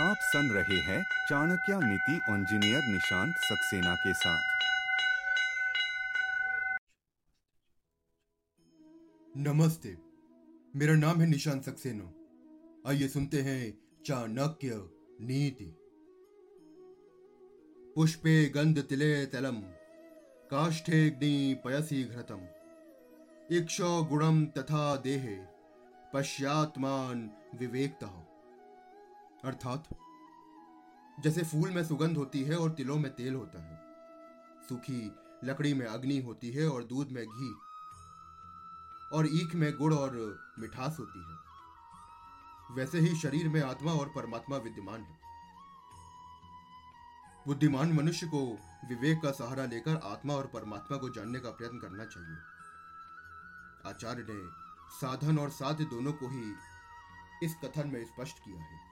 आप सुन रहे हैं चाणक्य नीति इंजीनियर निशांत सक्सेना के साथ। नमस्ते, मेरा नाम है निशांत सक्सेना। आइए सुनते हैं चाणक्य नीति। पुष्पे गंध तिले तलम काष्ठेग्नि पयसी घृतम। इक्षो गुणम तथा देहे पश्चात्मान विवेकता। अर्थात, जैसे फूल में सुगंध होती है और तिलों में तेल होता है। सूखी लकड़ी में अग्नि होती है और दूध में घी, और ईख में गुड़ और मिठास होती है। वैसे ही शरीर में आत्मा और परमात्मा विद्यमान है। बुद्धिमान मनुष्य को विवेक का सहारा लेकर आत्मा और परमात्मा को जानने का प्रयत्न करना चाहिए। आचार्य ने साधन और साध्य दोनों को ही इस कथन में स्पष्ट किया है।